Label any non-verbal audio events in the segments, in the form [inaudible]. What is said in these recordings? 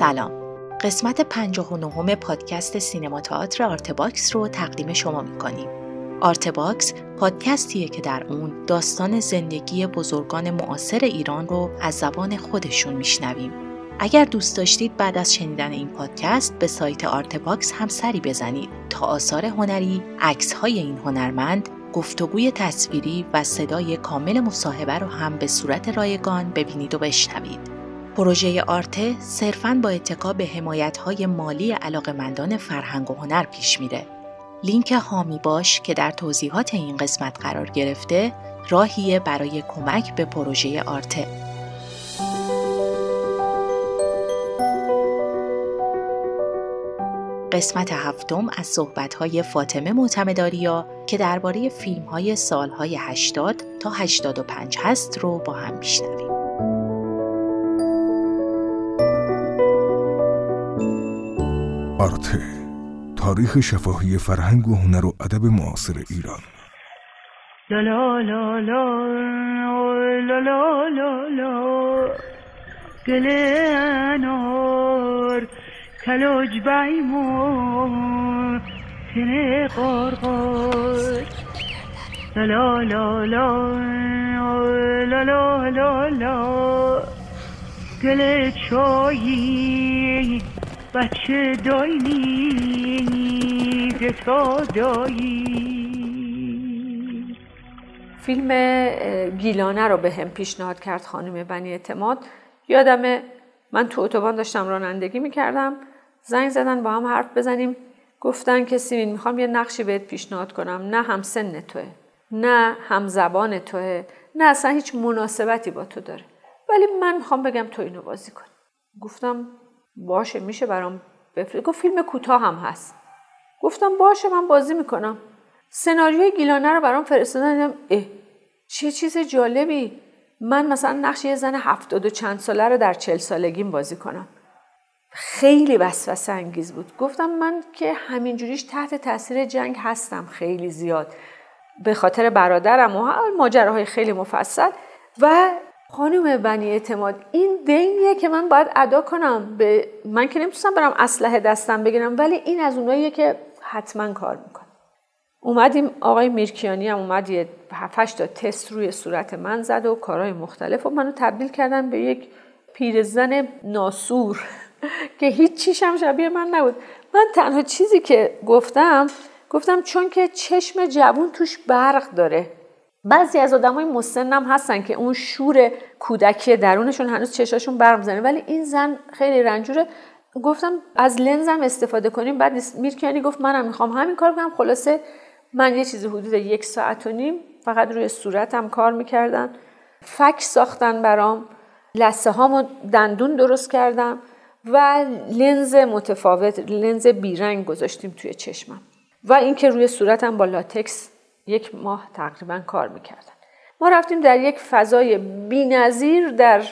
سلام. قسمت 59 پادکست سینما تئاتر آرتباکس رو تقدیم شما می‌کنیم. آرتباکس پادکستیه که در اون داستان زندگی بزرگان معاصر ایران رو از زبان خودشون میشنویم. اگر دوست داشتید بعد از شنیدن این پادکست به سایت آرتباکس هم سری بزنید. تا آثار هنری، عکس های این هنرمند، گفتگوی تصویری و صدای کامل مصاحبه رو هم به صورت رایگان ببینید و بشنوید. پروژه آرته صرفاً با اتکا به های مالی علاقمندان فرهنگ و هنر پیش میره. لینک هامی باش که در توضیحات این قسمت قرار گرفته راهیه برای کمک به پروژه آرته. قسمت هفتم از صحبت‌های فاطمه معتمداریا که درباره فیلم‌های سالهای 80 تا 85 هست رو با هم میشنویم. آرته تاریخ شفاهی فرهنگ و هنر و ادب معاصر ایران لا لا لا لا لا لا لا گل انار کلاج بیمار تن قارقار لا لا لا لا لا لا لا گل چایی بچه دایی تا دایی فیلم گیلانه رو به هم پیشنهاد کرد خانم بنی اعتماد. یادمه من تو اتوبان داشتم رانندگی می‌کردم. زنگ زدن با هم حرف بزنیم. گفتن که سیمین می‌خوام یه نقشی بهت پیشنهاد کنم. نه هم سن توه نه هم زبان توه نه اصلا هیچ مناسبتی با تو داره. ولی من می‌خوام بگم تو اینو بازی کن. گفتم باشه میشه برام بفرست. گفت فیلم کوتاه هم هست. گفتم باشه من بازی می‌کنم. سناریوی گیلانه رو برام فرستادن. دیدم اه چه چیز جالبی. من مثلا نقش یه زن هفتاد و چند ساله رو در چل سالگیم بازی کنم. خیلی وسوسه انگیز بود. گفتم من که همینجوریش تحت تاثیر جنگ هستم خیلی زیاد. به خاطر برادرم و ماجراهای خیلی مفصل. و خانم بنی اعتماد این دینیه که من باید ادا کنم. به من که نمی‌تونستم برم اسلحه دستم بگیرم ولی این از اوناییه که حتما کار می‌کنه. اومدیم آقای میرکیانی هم اومد یه هفتش تا تست روی صورت من زد و کارهای مختلف و منو تبدیل کردن به یک پیرزن ناسور [laughs] که هیچ چیشم شبیه من نبود. من تنها چیزی که گفتم گفتم چون که چشم جوون توش برق داره. بعضی از آدمای مسنم هستن که اون شور کودکی درونشون هنوز چشاشون برق می‌زنه ولی این زن خیلی رنجوره. گفتم از لنزم استفاده کنیم. بعد میرکیانی گفت منم می‌خوام همین کار کنم. خلاصه من یه چیزی حدود یک ساعت و نیم فقط روی صورتم کار می‌کردن. فک ساختن برام. لسه هامو دندون درست کردم و لنز متفاوت لنز بیرنگ گذاشتیم توی چشمم. و اینکه روی صورتم با لاتکس یک ماه تقریبا کار می‌کردن. ما رفتیم در یک فضای بینظیر در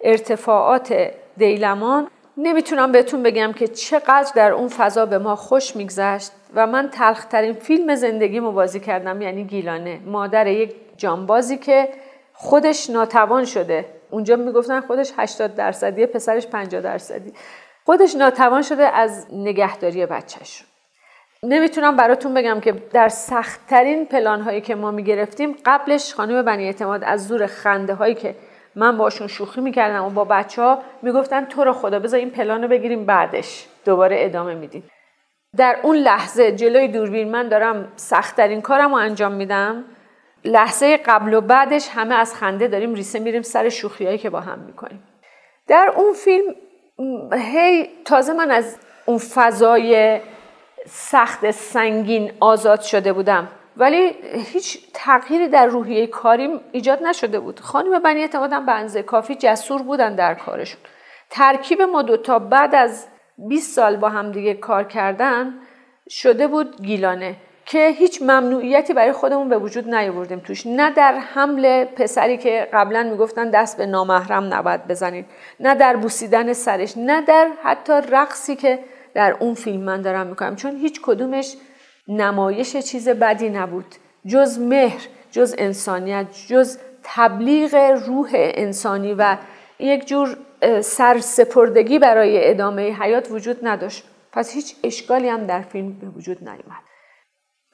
ارتفاعات دیلمان. نمی‌تونم بهتون بگم که چقدر در اون فضا به ما خوش میگذشت و من تلخترین فیلم زندگی بازی کردم یعنی گیلانه. مادر یک جانبازی که خودش ناتوان شده. اونجا می‌گفتن خودش 80 درصدی پسرش 50 درصدی. خودش ناتوان شده از نگهداری بچهش. نمی‌تونم براتون بگم که در سختترین پلان هایی که ما می‌گرفتیم قبلش خانم بنی اعتماد از زور خنده هایی که من باشون شوخی می‌کردم و با بچه ها می‌گفتن تو رو خدا بذار این پلان رو بگیریم بعدش دوباره ادامه میدیم. در اون لحظه جلوی دوربین من دارم سختترین کارم رو انجام میدم. لحظه قبل و بعدش همه از خنده داریم ریسه میریم سر شوخیایی که با هم می‌کنیم. در اون فیلم هی تازه من از اون فضای سخت سنگین آزاد شده بودم. ولی هیچ تغییری در روحیه کاریم ایجاد نشده بود. خانم بنی اعتمادم به انزه کافی جسور بودن در کارشون. ترکیب ما دوتا بعد از 20 سال با هم دیگه کار کردن شده بود گیلانه که هیچ ممنوعیتی برای خودمون به وجود نیاوردیم توش. نه در حمل پسری که قبلا می‌گفتن دست به نامحرم نباید بزنید نه در بوسیدن سرش نه در حتی رقصی که در اون فیلم من دارم می‌کنم. چون هیچ کدومش نمایش چیز بدی نبود. جز مهر جز انسانیت جز تبلیغ روح انسانی و یک جور سرسپردگی برای ادامه حیات وجود نداشت. پس هیچ اشکالی هم در فیلم به وجود نیومد.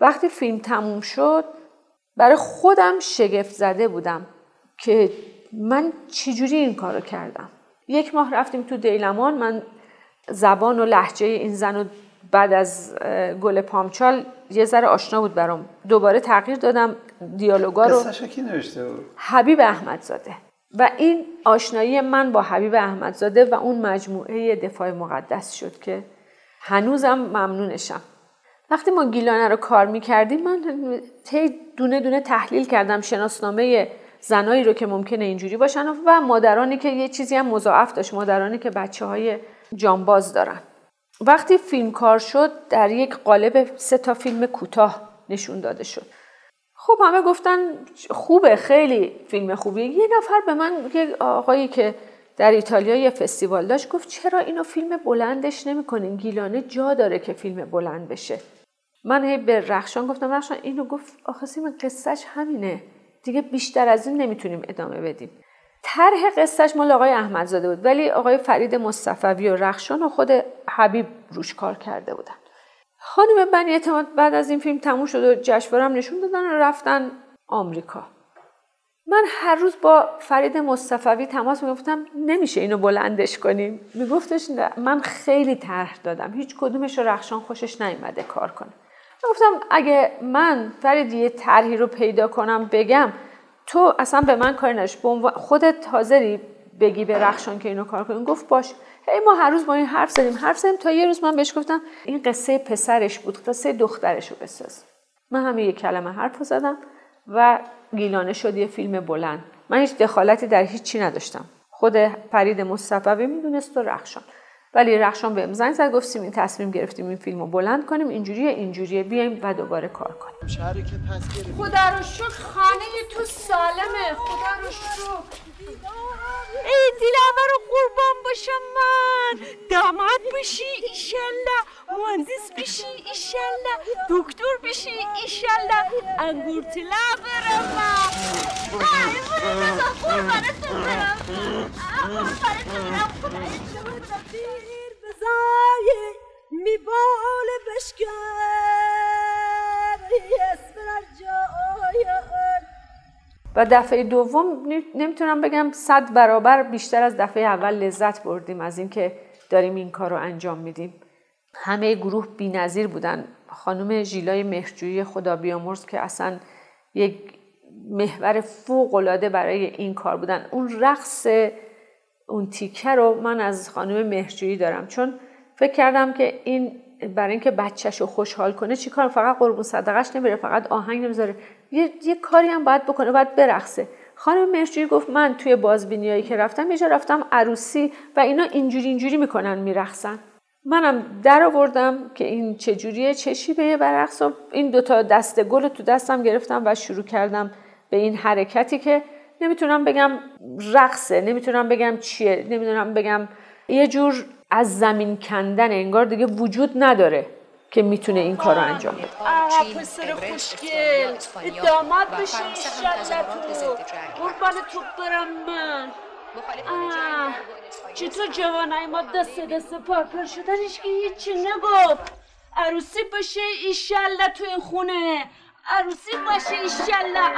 وقتی فیلم تموم شد برای خودم شگفت زده بودم که من چجوری این کارو کردم. یک ماه رفتیم تو دیلمان من زبان و لحجه این زن رو بعد از گل پامچال یه ذره آشنا بود برام. دوباره تغییر دادم دیالوگا رو. کی نوشته بود؟ حبیب احمدزاده. و این آشنایی من با حبیب احمدزاده و اون مجموعه دفاع مقدس شد که هنوزم ممنونشم. وقتی ما گیلانه رو کار می‌کردیم من تی دونه دونه تحلیل کردم شناسنامه زنایی رو که ممکنه اینجوری باشن و مادرانی که یه چیزی هم مضاعف داشت مادرانی که بچه های جانباز دارن. وقتی فیلم کار شد در یک قالب سه تا فیلم کوتاه نشون داده شد. خب همه گفتن خوبه خیلی فیلم خوبیه. یه نفر به من یه آقایی که در ایتالیا یه فستیوال داشت گفت چرا اینو فیلم بلندش نمی‌کنین گیلانه جا داره که فیلم بلند بشه. من هی به رخشان گفتم رخشان اینو گفت آخه سیمن قصهش همینه. دیگه بیشتر از این نمی‌تونیم ادامه بدیم. طرح قصهش مال آقای احمدزاده بود ولی آقای فرید مصطفوی و رخشان و خود حبیب روش کار کرده بودن. خانم بنی اعتماد بعد از این فیلم تموم شد و جشنواره نشون دادن و رفتن آمریکا. من هر روز با فرید مصطفوی تماس می‌گفتم نمیشه اینو بلندش کنیم. میگفتش من خیلی طرح دادم. هیچ کدومش رو رخشان خوشش نیومده کار کنه. گفتم اگه من فرید یه طرحی رو پیدا کنم بگم تو اصلا به من کاری نش خودت حاضری بگی به رخشان که اینو کار کنیم گفت باش. هی ما هر روز با این حرف زدیم. حرف زدیم تا یه روز من بهش گفتم این قصه پسرش بود. قصه دخترش رو بساز. من همه یه کلمه حرف زدم و گیلانه شد یه فیلم بلند. من هیچ دخالتی در هیچی نداشتم. خود فرید مصطفی می‌دونست و رخشان. ولی رخشان بهم زنگ زد گفتیم این تصمیم گرفتیم این فیلم رو بلند کنیم اینجوریه اینجوریه بیایم و دوباره کار کنیم. خدا رو شکر خانه تو سالمه. خدا رو شکر. ای رو قربان باشم من. داماد بشی ایشالله. مهندس بشی ایشالله دکتر بشی ایشالله انگور طلا برم برم خدای بزای میبال و دفعه دوم نمی‌تونم بگم صد برابر بیشتر از دفعه اول لذت بردیم از اینکه داریم این کار رو انجام میدیم همه گروه نظیر بودن. خانم ژیلای مهرجویی خدا بیامرز که اصلا یک محور فوق العاده برای این کار بودن. اون رقص اون تیکه رو من از خانم مهرجویی دارم. چون فکر کردم که این برای اینکه بچهش رو خوشحال کنه چیکار فقط قربون صدقش نمیره فقط آهنگ نمی‌ذاره. یه،, یه کاری هم باید بکنه باید برقصه. خانم مرشوی گفت من توی بازبینیایی که رفتم یه جا رفتم عروسی و اینا اینجوری اینجوری می‌کنن میرقصن. منم در آوردم که این چجوریه چشی به برقص و این دوتا دست گل تو دستم گرفتم و شروع کردم به این حرکتی که نمی‌تونم بگم رقصه نمی‌تونم بگم چیه نمی‌تونم بگم یه جور از زمین کندن انگار دیگه وجود نداره که می‌تونه این کار رو انجام بده. پسر خوشگل. داماد بشی ایشالله تو قربان تو برم من. چطور جوانای ما دست دست پاکر شدن که هیچی نگفت. عروسی باشه ایشالله تو این خونه. عروسی باشه ایشالله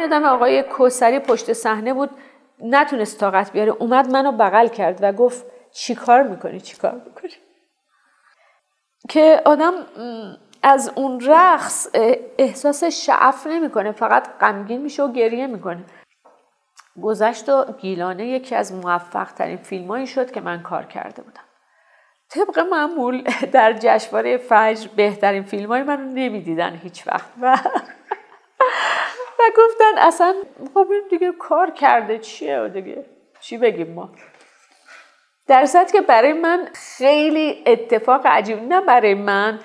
یادم آقای کوسری پشت صحنه بود نتونست طاقت بیاره. اومد منو بغل کرد و گفت چیکار می‌کنی؟ چیکار می‌کنی؟ که آدم از اون رقص احساس شعف نمی‌کنه فقط غمگین میشه و گریه می‌کنه. گذشت و گیلانه یکی از موفق ترین فیلم شد که من کار کرده بودم. طبق معمول در جشنواره فجر بهترین فیلم های من رو نمی‌دیدن هیچ وقت. و [laughs] و گفتن اصلا خب این دیگه کار کرده چیه دیگه؟ چی بگیم ما؟ در که برای من خیلی اتفاق عجیب نه برای من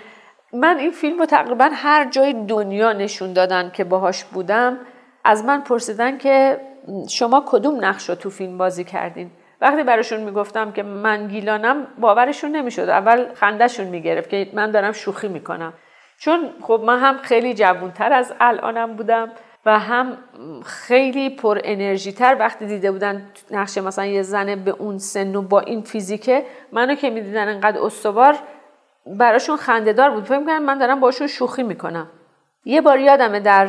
من این فیلم رو تقریبا هر جای دنیا نشون دادن که باهاش بودم. از من پرسیدن که شما کدوم نقش رو تو فیلم بازی کردین؟ وقتی براشون می‌گفتم که من گیلانم باورشون نمی‌شد. اول خندهشون می‌گرفت که من دارم شوخی می‌کنم. چون خب من هم خیلی جوونتر از الانم بودم و هم خیلی پر انرژی تر وقتی دیده بودن نقشه مثلا یه زنه به اون سن و با این فیزیکه منو که می‌دیدن انقدر استوار براشون خندهدار بود. فکر من دارم باشون شوخی می‌کنم. یه بار یادمه در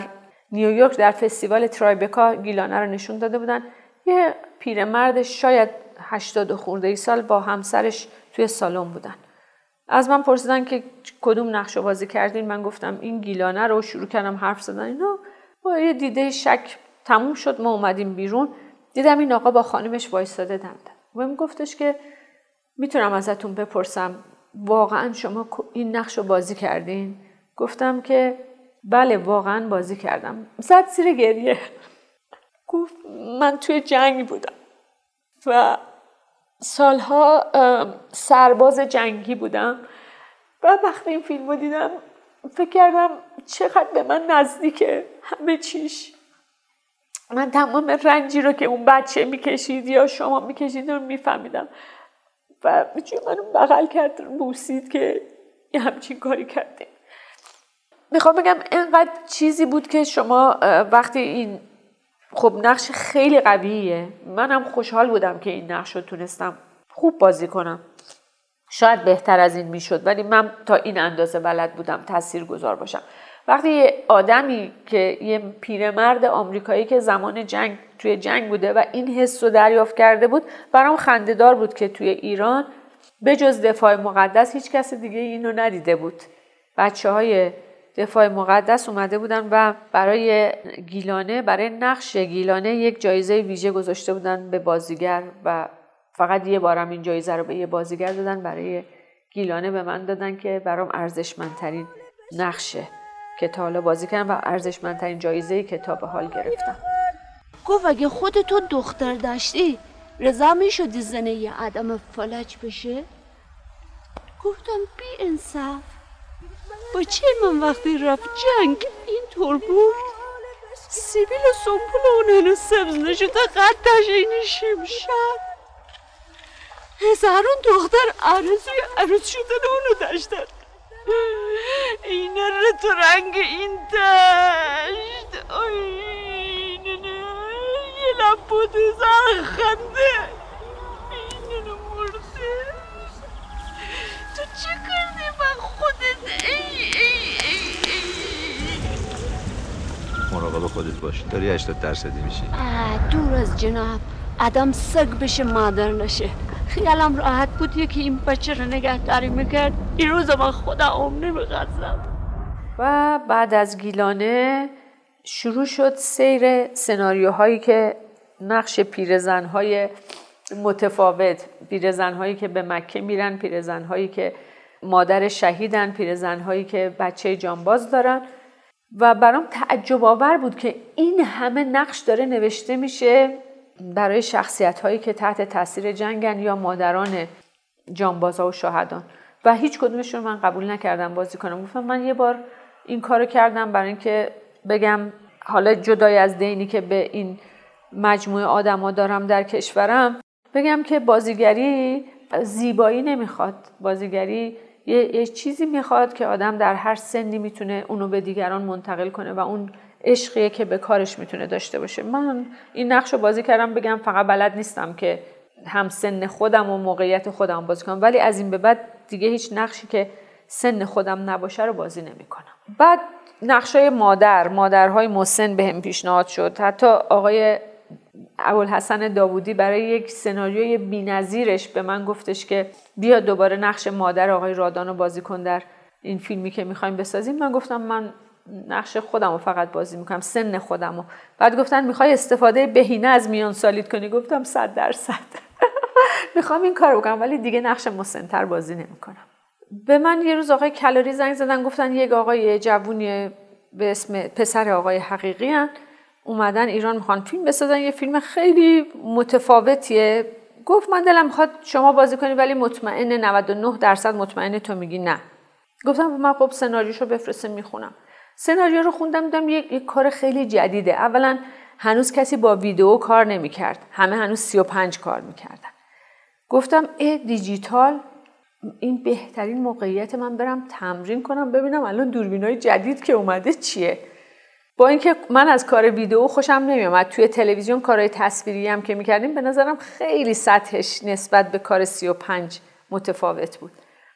نیویورک در فستیوال ترایبکا گیلانه رو نشون داده بودن. یه پیرمرد شاید هشتاد خورده ای سال با همسرش توی سالن بودن. از من پرسیدن که کدوم نقش بازی کردین؟ من گفتم این گیلانه رو شروع کردم حرف زدن. اینا با یه دیده شک تموم شد. ما اومدیم بیرون. دیدم این آقا با خانمش وایستاده دمدن و گفتش که می‌تونم ازتون بپرسم واقعا شما این نقش رو بازی کردین؟ گفتم که بله واقعا بازی کردم. زد زیر گریه. گفت من توی جنگ بودم. و سالها سرباز جنگی بودم. و وقتی این فیلم رو دیدم فکر کردم چقدر به من نزدیکه همه چیش. من تمام رنجی رو که اون بچه می‌کشید یا شما می‌کشید رو میفهمیدم. و می‌تونی منو بغل کرد بوسید که یه همچین کاری کردیم. می‌خوام بگم اینقدر چیزی بود که شما وقتی این خب نقش خیلی قویه. منم خوشحال بودم که این نقش رو تونستم خوب بازی کنم. شاید بهتر از این می‌شد ولی من تا این اندازه بلد بودم تاثیر گذار باشم. وقتی یه آدمی که یه پیرمرد آمریکایی که زمان جنگ توی جنگ بوده و این حس رو دریافت کرده بود. برام خندهدار بود که توی ایران به جز دفاع مقدس هیچ کس دیگه اینو ندیده بود. بچه های دفاع مقدس اومده بودن و برای گیلانه برای نقش گیلانه یک جایزه ویژه گذاشته بودن به بازیگر و فقط یه بارم این جایزه رو به یه بازیگر دادن برای گیلانه به من دادن که برام ارزشمندترین نقشه که تا حالا بازی کردم و ارزشمندترین جایزه کتاب حال گرفتم. گفت اگه خودتو دختر داشتی رضا می شدی زنه یه آدم فلج بشه؟ گفتم بی انصاف. بچه من وقتی رفت جنگ؟ اینطور بود؟ سیبیل و سنبول اون هنو سبز نشده قدش این شمشد هزارون دختر عرضوی عروض شدن اونو داشتن. این تو رنگ این دشت. این یه لبود خنده. این مرده. تو چه کردی با خودت؟ ای ای ای مراقب خودت باش. داری 80 درصدی میشی. دور از جناب. آدم سگ بشه مادر نشه. خیالم راحت بود که این بچه رو نگهداری می‌کرد. این روز من خدا عمر نمی‌خواستم و بعد از گیلانه شروع شد سیر سناریوهایی که نقش پیرزنهای متفاوت پیرزنهایی که به مکه میرن پیرزنهایی که مادر شهیدن پیرزنهایی که بچه جانباز دارن. و برام تعجب آور بود که این همه نقش داره نوشته میشه برای شخصیت هایی که تحت تاثیر جنگن یا مادران جانبازا و شاهدان و هیچ کدومشون من قبول نکردم بازی کنم. گفتم من یه بار این کارو کردم برای اینکه بگم حالا جدای از دینی که به این مجموعه آدما دارم در کشورم بگم که بازیگری زیبایی نمی‌خواد. بازیگری یه،, چیزی می‌خواد که آدم در هر سنی می‌تونه اونو به دیگران منتقل کنه و اون عشقیه که به کارش می‌تونه داشته باشه. من این نقش رو بازی کردم بگم فقط بلد نیستم که هم سن خودم و موقعیت خودم بازی کنم. ولی از این به بعد دیگه هیچ نقشی که سن خودم نباشه رو بازی نمی‌کنم. بعد نقشای مادر مادرهای مسن به هم پیشنهاد شد. حتی آقای ابوالحسن داوودی برای یک سناریوی بینظیرش به من گفتش که بیا دوباره نقش مادر آقای رادان رو بازی کن در این فیلمی که می‌خوایم بسازیم. من گفتم من نقش خودم رو فقط بازی می‌کنم سن خودم رو بعد گفتن می‌خوای استفاده بهینه از میان سالیت کنی؟ گفتم صد درصد. [laughs] می‌خوام این کار بکنم ولی دیگه نقش مسنتر بازی نمی‌کنم. به من یه روز آقای کلاری زنگ زدن گفتن یک آقای جوونی به اسم پسر آقای حقیقی هن. اومدن ایران می‌خوان فیلم بسازن. یه فیلم خیلی متفاوتیه. گفت من دلم می‌خواد شما بازی کنی ولی مطمئن 99 درصد مطمئن تو میگی نه. گفتم من خب سناریوشو بفرسته می‌خونم. سناریو رو خوندم دیدم یک،, یک کار خیلی جدیده. اولا هنوز کسی با ویدیو کار نمی‌کرد. همه هنوز 35 کار می‌کردن. گفتم ای دیجیتال این بهترین موقعیت من برم تمرین کنم ببینم الان دوربینای جدید که اومده چیه. با اینکه من از کار ویدیو خوشم نمیومد توی تلویزیون کارهای تصویری هم که می‌کردیم به نظرم خیلی سطحش نسبت به کار 35 متفاوت بود.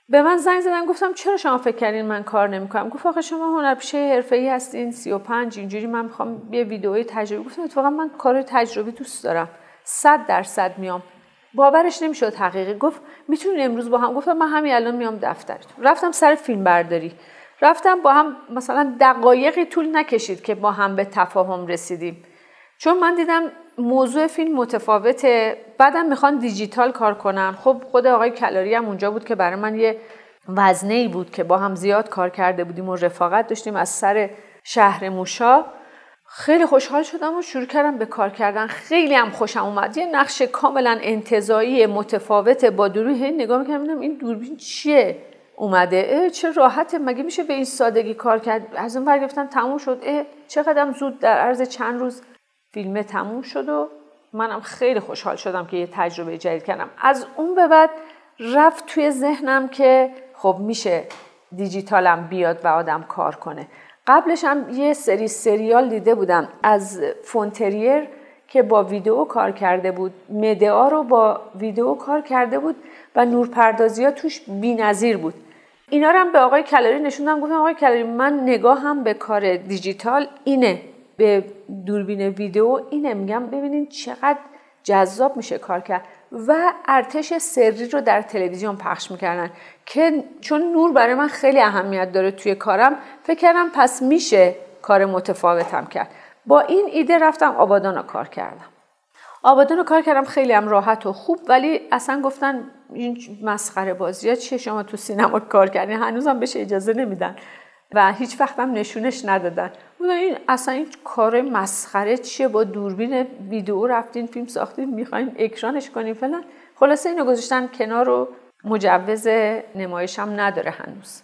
به من زنگ زدن گفتم چرا شما فکر کردین من کار نمی‌کنم؟ گفت آخه شما هنرپیشه حرفه‌ای هستین 35 اینجوری من می‌خوام یه ویدئوی تجربی گفتم اتفاقا من کار تجربی دوست دارم. 100 درصد میام باورش نمی‌شد حقیقی. گفت می‌تونین امروز با هم گفتم من همین الان میام دفترتون رفتم سر فیلم برداری. رفتم با هم مثلا دقایقی طول نکشید که با هم به تفاهم رسیدیم. چون من دیدم موضوع فیلم متفاوته. بعدم می‌خوان دیجیتال کار کنم خب خود آقای کلاری هم اونجا بود که برای من یه وزنه ای بود که با هم زیاد کار کرده بودیم و رفاقت داشتیم از سر شهر موشا. خیلی خوشحال شدم و شروع کردم به کار کردن. خیلی هم خوشم اومد. یه نقش کاملا انتظایی متفاوت با دوربین نگاه می‌کردم این دوربین چیه اومده؟ چه راحته. مگه میشه به این سادگی کار کرد؟ از اون گفتم تموم شد. اه چقدر زود در عرض چند روز فیلم تموم شد و منم خیلی خوشحال شدم که یه تجربه جدید کردم. از اون به بعد رفت توی ذهنم که خب میشه دیجیتالم بیاد و آدم کار کنه. قبلش هم یه سری سریال دیده بودم از فونتریر که با ویدیو کار کرده بود. مدعا رو با ویدیو کار کرده بود و نورپردازی ها توش نظیر بود. اینا رو هم به آقای کلاری نشوندم گفتم آقای کلاری من نگاه هم به کار دیجیتال اینه به دوربین ویدیو اینه. میگم ببینین چقدر جذاب میشه کار کرد. و ارتش سری رو در تلویزیون پخش می‌کردن که چون نور برای من خیلی اهمیت داره توی کارم فکر کردم پس میشه کار متفاوتم کرد. با این ایده رفتم آبادان رو کار کردم. آبادان رو کار کردم خیلی هم راحت و خوب ولی اصلا گفتن این مسخره بازی ها چیه؟ شما تو سینما کار کردین هنوزم بهش اجازه نمیدن. و هیچ وقت هم نشونش ندادن. بودن این اصلا این کار مسخره چیه؟ با دوربین ویدیو رفتین فیلم ساختین می‌خواین اکرانش کنین فلان. خلاصه اینو گذاشتن کنار و مجوز نمایش هم نداره هنوز.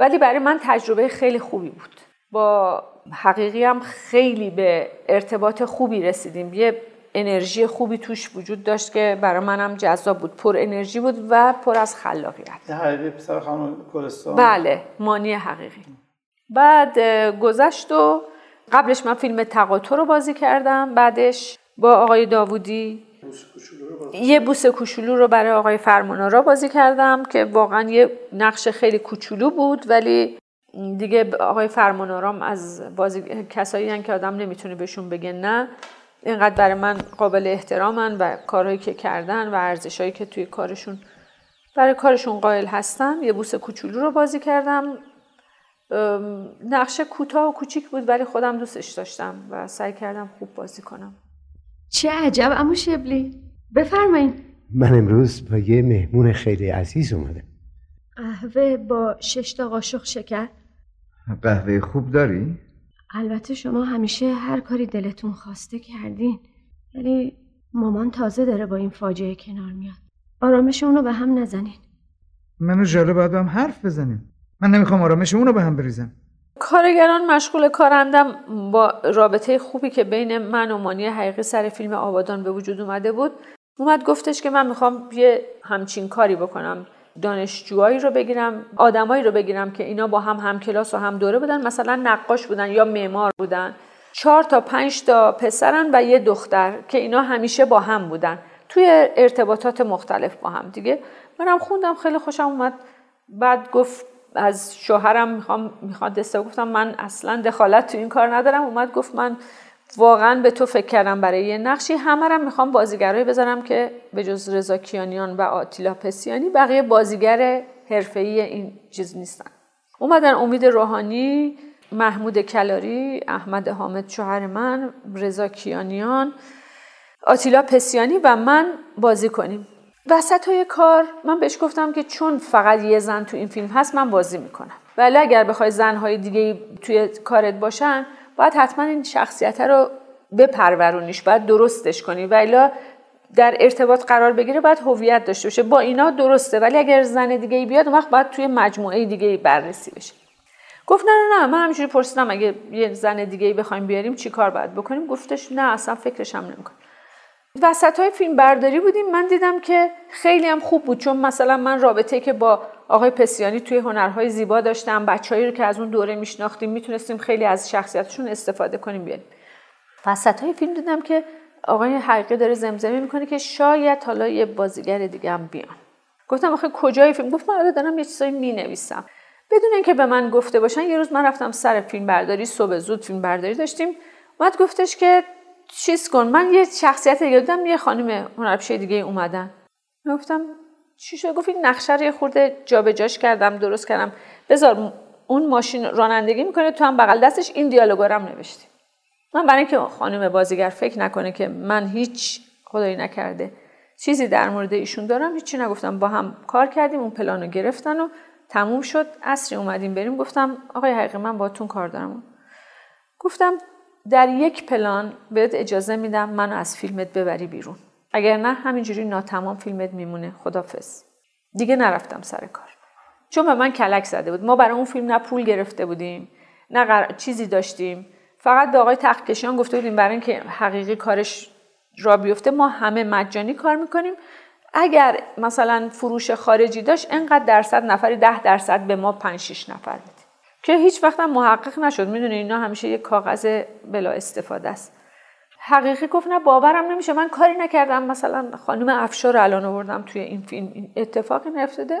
ولی برای من تجربه خیلی خوبی بود. با حقیقی هم خیلی به ارتباط خوبی رسیدیم. یه انرژی خوبی توش وجود داشت که برای منم جذاب بود. پر انرژی بود و پر از خلاقیت. حقیقی پسر خانم گلستان. بله مانی حقیقی. بعد گذشت و قبلش من فیلم تقاطر رو بازی کردم. بعدش با آقای داوودی یه بوس کوچولو رو برای آقای فرمانارا بازی کردم که واقعا یه نقش خیلی کوچولو بود ولی دیگه آقای فرمانارام از بازی کسایی که آدم نمی‌تونه بهشون بگه نه. اینقدر برای من قابل احترامن و کارهایی که کردن و ارزشهایی که توی کارشون برای کارشون قائل هستن یه بوس کوچولو رو بازی کردم. نقشه کوتاه و کوچیک بود ولی خودم دوستش داشتم و سعی کردم خوب بازی کنم. چه عجب امو شبلی. بفرمایین. من امروز با یه مهمون خیلی عزیز اومدم. قهوه با شش تا قاشق شکر. قهوه خوب داری؟ البته شما همیشه هر کاری دلتون خواسته کردین. ولی مامان تازه داره با این فاجعه کنار میاد. آرامش اونو به هم نزنین. منو جاله باید هم حرف بزنیم من نمی‌خوام آرامش اونو به هم بریزم. کارگران مشغول کارندم با رابطه خوبی که بین من و مانی حقیقی سر فیلم آبادان به وجود اومده بود. اومد گفتش که من می‌خوام یه همچین کاری بکنم. دانشجوهایی رو بگیرم آدمایی رو بگیرم که اینا با هم هم کلاس و هم دوره بودن مثلا نقاش بودن یا معمار بودن. چهار تا پنج تا پسرن و یه دختر که اینا همیشه با هم بودن. توی ارتباطات مختلف با هم دیگه. منم خوندم خیلی خوشم اومد. بعد گفت از شوهرم می‌خوام می‌خواد دسته گفتم من اصلا دخالت تو این کار ندارم. اومد گفت من واقعا به تو فکر کردم برای یه نقشی. همه هم می‌خوام بازیگرایی بذارم که به جز رضا کیانیان و آتیلا پسیانی بقیه بازیگر حرفه‌ای این چیز نیستن. اومدن امید روحانی محمود کلاری احمد حامد شوهر من رضا کیانیان آتیلا پسیانی و من بازی کنیم. وسط های کار من بهش گفتم که چون فقط یه زن تو این فیلم هست من بازی می‌کنم. ولی اگر بخوای زنهای دیگه توی کارت باشن باید حتما این شخصیت رو بپرورونیش باید درستش کنی. و در ارتباط قرار بگیره باید هویت داشته باشه. با اینا درسته ولی اگر زن دیگه ای بیاد اون وقت باید توی مجموعه دیگه ای بررسی بشه. گفت نه نه نه من همینجوری پرسیدم اگه یه زن دیگه ای بخوایم بیاریم چی کار باید بکنیم؟ گفتش نه اصلا فکرش هم نمی‌کنم وسط های فیلم برداری بودیم من دیدم که خیلی هم خوب بود چون مثلا من رابطه که با آقای پسیانی توی هنرهای زیبا داشتم بچههایی رو که از اون دوره میشناختیم می‌تونستیم خیلی از شخصیتشون استفاده کنیم. بیاریم وسط های فیلم دیدم که آقای حقیقی داره زمزمه می‌کنه که شاید حالا یه بازیگر دیگه هم بیان گفتم آخه کجای فیلم؟ گفت من دارم یه چیزایی می‌نویسم. بدون اینکه به من گفته باشن یه روز من رفتم سر فیلم برداری صبح زود فیلم برداری داشتیم. اومد گفتش که چیز کن من یه شخصیت دیگه دیدم یه خانم هنرپیشه دیگه اومدن. گفتم چی شد گفت این نقشه رو یه خورده جابجاش کردم درست کردم. بذار اون ماشین رانندگی می‌کنه تو هم بغل دستش این دیالوگارم نوشتی. من برای اینکه خانم بازیگر فکر نکنه که من هیچ خدایی نکرده چیزی در مورد ایشون دارم هیچی نگفتم. با هم کار کردیم اون پلانو گرفتن و تموم شد. اصری اومدیم بریم گفتم آقای حقیقی من باتون کار دارم. گفتم در یک پلان بهت اجازه میدم منو از فیلمت ببری بیرون. اگر نه همینجوری ناتمام فیلمت میمونه. خدافز دیگه نرفتم سر کار. چون به من کلک زده بود. ما برای اون فیلم نه پول گرفته بودیم نه چیزی داشتیم. فقط به آقای تختکشیان گفته بودیم برای اینکه حقیقی کارش را بیفته. ما همه مجانی کار می‌کنیم. اگر مثلا فروش خارجی داشت انقدر درصد نفری ده درصد به ما 5 6 نفر بدیم که هیچ وقت محقق نشد. می‌دونی اینا همیشه یک کاغذ بلا استفاده است. حقیقی گفت نه باورم نمیشه. من کاری نکردم. مثلا خانم افشار رو الان آوردم توی این فیلم. این اتفاقی نیفتاده.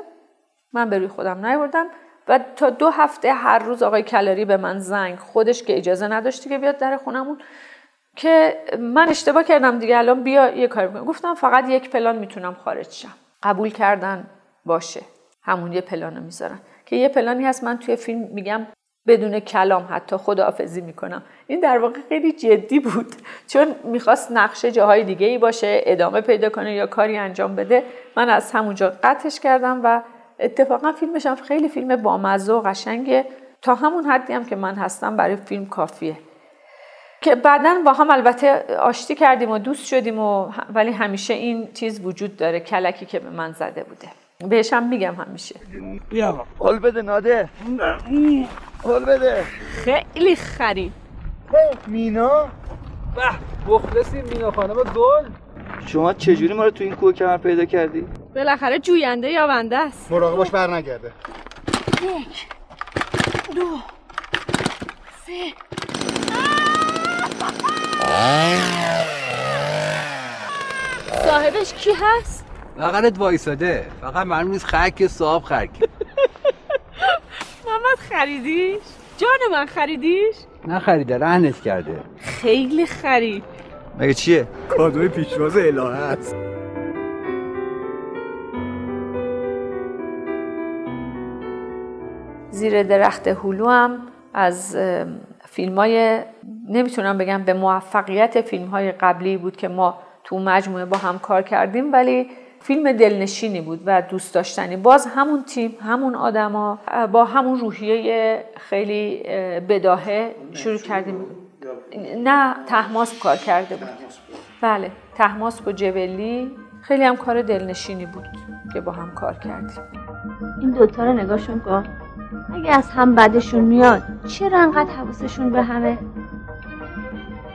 من به روی خودم نیاوردم. و تا دو هفته هر روز آقای کلاری به من زنگ خودش که اجازه نداشتی که بیاد در خونمون که من اشتباه کردم دیگه. الان بیا یه کاری بکنم گفتم فقط یک پلان می‌تونم خارج شم. قبول کردن باشه. همون یه پلانو می‌ذارن. که یه پلانی هست. من توی فیلم میگم بدون کلام حتی خداحافظی می‌کنم. این در واقع خیلی جدی بود. چون می‌خواست نقشه جاهای دیگه ای باشه ادامه پیدا کنه یا کاری انجام بده من از همونجا قطعش کردم و اتفاقا فیلمش هم خیلی فیلم بامزه و قشنگه. تا همون حدی هم که من هستم برای فیلم کافیه. که بعدا با هم البته آشتی کردیم و دوست شدیم و ولی همیشه این چیز وجود داره کلکی که به من زده بوده. بهش هم میگم همیشه. بیا. حال بده ناده. حال بده. خیلی خری مینا؟ به مخلصی مینا خانم گل. شما چجوری ما رو تو این کوه کمر پیدا کردی؟ بالاخره جوینده یا بنده است. مراقب باش بر نگرده یک دو سه. صاحبش کی هست؟ بغلت وایساده فقط معلوم نیست خرک صاحب خرکی [laughs] محمد خریدیش؟ جان من خریدیش؟ نه خریده رهنت کرده خیلی خرید مگه چیه؟ کادوی پیشواز الهه است زیر درخت هلو هم از فیلم های نمی‌تونم بگم به موفقیت فیلم های قبلی بود که ما تو مجموعه با هم کار کردیم ولی فیلم دلنشینی بود و دوست داشتنی. باز همون تیم همون آدما با همون روحیه خیلی بداهه شروع کردیم. نه تحماس کار کرده بود. بله تحماس و جبلی خیلی هم کار دلنشینی بود که با هم کار کردیم. این دوتا رو نگاهشون کن. اگه از هم بدشون میاد چرا انقدر حواسشون به همه؟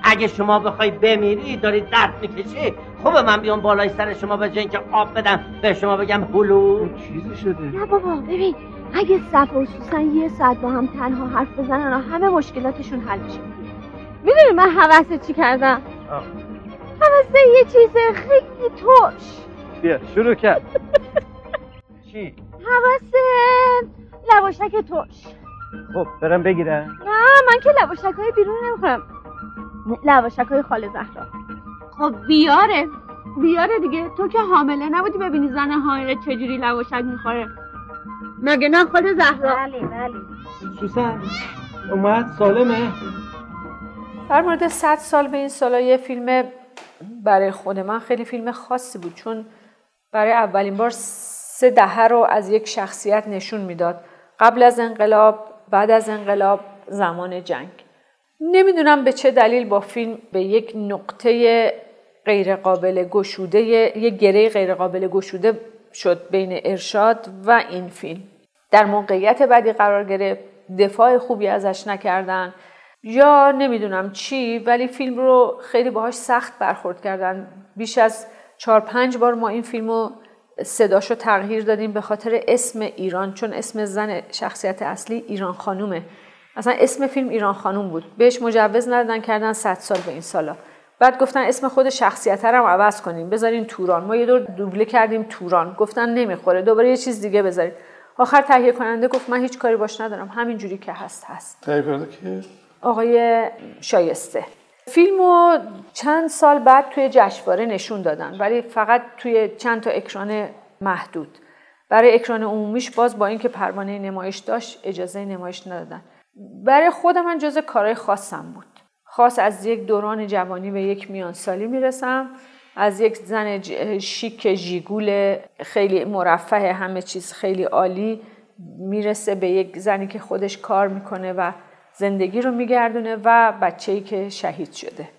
اگه شما بخوای بمیری داری درد می‌کشی. خوبه من بیام بالای سر شما به که آب بدم. به شما بگم هلو. چیزی شده؟ نه بابا ببین اگه صف و سوسن یه ساعت با هم تنها حرف بزنن و همه مشکلاتشون حل میشه. می‌دونی من حوست چی کردم؟ حوست یه چیز خیلی توش. بیا شروع کرد [laughs] چی؟ حوست لواشک توش. خب برم بگیرم. نه من که لواشک های بیرون نمی‌خورم. لواشک های خال زهرا. خب بیاره. بیاره دیگه. تو که حامله نبودی ببینی زن حامله چجوری لواشک می‌خوره. مگه نه خال زهرا؟ بله بله. سوسن اومد؟ سالمه؟ در مورد صد سال به این سالا یه فیلم برای خود من خیلی فیلم خاصی بود چون برای اولین بار سه دهه رو از یک شخصیت نشون می‌داد. قبل از انقلاب بعد از انقلاب زمان جنگ. نمی‌دونم به چه دلیل با فیلم به یک نقطه غیرقابل گشوده یک گره غیرقابل گشوده شد بین ارشاد و این فیلم. در موقعیت بعدی قرار گرفت دفاع خوبی ازش نکردن یا نمی‌دونم چی ولی فیلم رو خیلی باهاش سخت برخورد کردن. بیش از چهار پنج بار ما این فیلم رو صداشو تغییر دادیم به خاطر اسم ایران چون اسم زن شخصیت اصلی ایران خانومه. اصلا اسم فیلم ایران خانوم بود. بهش مجوز ندادن کردن 100 سال به این سالا. بعد گفتن اسم خود شخصیت هم عوض کنیم. بذارین توران. ما یه دور دوبله کردیم توران. گفتن نمی‌خوره. دوباره یه چیز دیگه بذارید. آخر تهیه کننده گفت من هیچ کاری باش ندارم. همین جوری که هست هست. تهیه کننده که آقای شایسته. فیلمو چند سال بعد توی جشنواره نشون دادن ولی فقط توی چند تا اکران محدود. برای اکران عمومیش باز با اینکه پروانه نمایش داشت اجازه نمایش ندادن. برای خود من جز کارهای خاصم بود. خاص از یک دوران جوانی به یک میان سالی می‌رسم. از یک زن شیک ژیگول خیلی مرفه همه چیز خیلی عالی می‌رسه به یک زنی که خودش کار می‌کنه و زندگی رو میگردونه و بچه‌ای که شهید شده.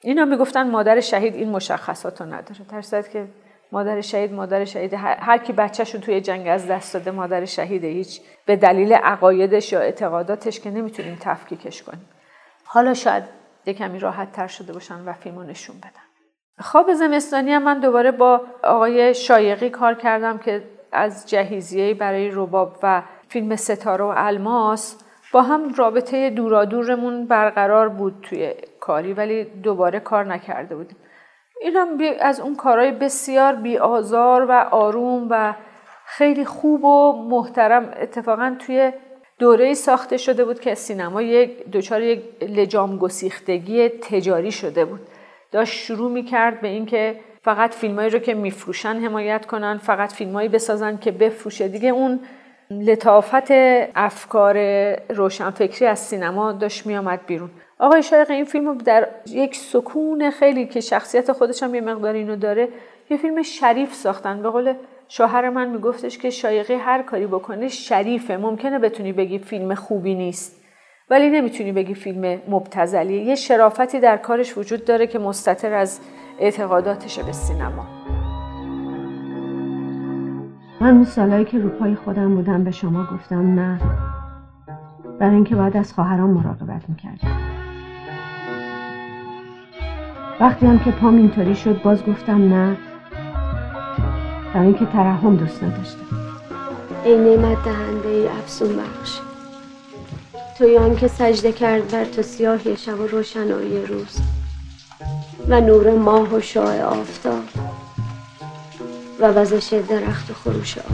اینا می‌گفتن مادر شهید این مشخصات رو نداره. در که مادر شهید مادر شهید هر کی بچهشون توی جنگ از دست داده مادر شهیده هیچ به دلیل عقایدش یا اعتقاداتش که نمی‌تونیم تفکیکش کنیم. حالا شاید کمی راحت تر شده باشن و فیلمو نشون بدن. خواب زمستانی هم من دوباره با آقای شایقی کار کردم که از جهیزیه برای رباب و فیلم ستاره و الماس با هم رابطه دورادورمون برقرار بود توی کاری ولی دوباره کار نکرده بودیم. این هم از اون کارهای بسیار بی آزار و آروم و خیلی خوب و محترم اتفاقا توی دوره ساخته شده بود که سینما یک دچار یک لجام گسیختگی تجاری شده بود. داشت شروع می‌کرد به اینکه فقط فیلمایی رو که میفروشن حمایت کنن فقط فیلمایی بسازن که بفروشه. دیگه اون لطافت افکار روشنفکری از سینما داشت میامد بیرون. آقای شایق این فیلم در یک سکون خیلی که شخصیت خودش هم یه مقدار اینو داره یه فیلم شریف ساختن. به قول شوهر من میگفتش که شایقی هر کاری بکنه شریفه. ممکنه بتونی بگی فیلم خوبی نیست ولی نمی‌تونی بگی فیلم مبتزلیه یه شرافتی در کارش وجود داره که مستطر از اعتقاداتشه به سینما. من اون سالایی که روپای خودم بودم به شما گفتم نه. برای اینکه باید از خواهران مراقبت می‌کردم. وقتی هم که پام اینطوری شد باز گفتم نه. برای اینکه ترحم دوست نداشتم ای نعمت دهنده ای افسون بخش. توی آن که سجده کرد بر تو سیاهی شب و روشنایی روز و نور ماه و شاه آفتاب و وزش درخت و خروش آب.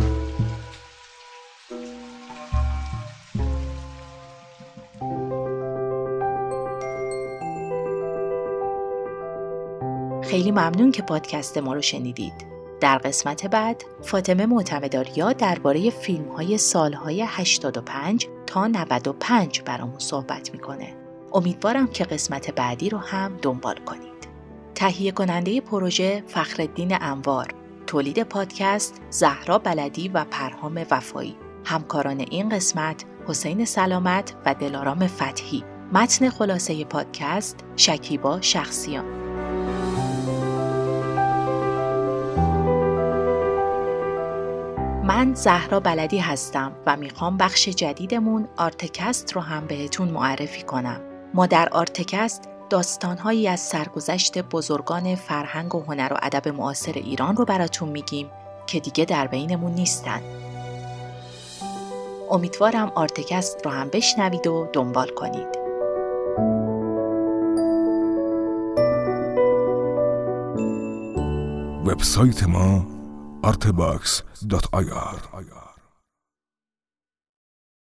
خیلی ممنون که پادکست ما رو شنیدید. در قسمت بعد فاطمه معتمداریا درباره فیلم های سالهای 85 تا 95 برامون صحبت می‌کنه. امیدوارم که قسمت بعدی رو هم دنبال کنید. تهیه کننده پروژه فخردین انوار تولید پادکست زهرا بلدی و پرهام وفایی همکاران این قسمت حسین سلامت و دلارام فتحی متن خلاصه پادکست شکیبا شخصیان من زهرا بلدی هستم و می‌خوام بخش جدیدمون آرتکست رو هم بهتون معرفی کنم. ما در آرتکست داستانهایی از سرگذشت بزرگان فرهنگ و هنر و ادب معاصر ایران رو براتون میگیم که دیگه در بینمون نیستن. امیدوارم آرتکست رو هم بشنوید و دنبال کنید. وبسایت ما artebox.ir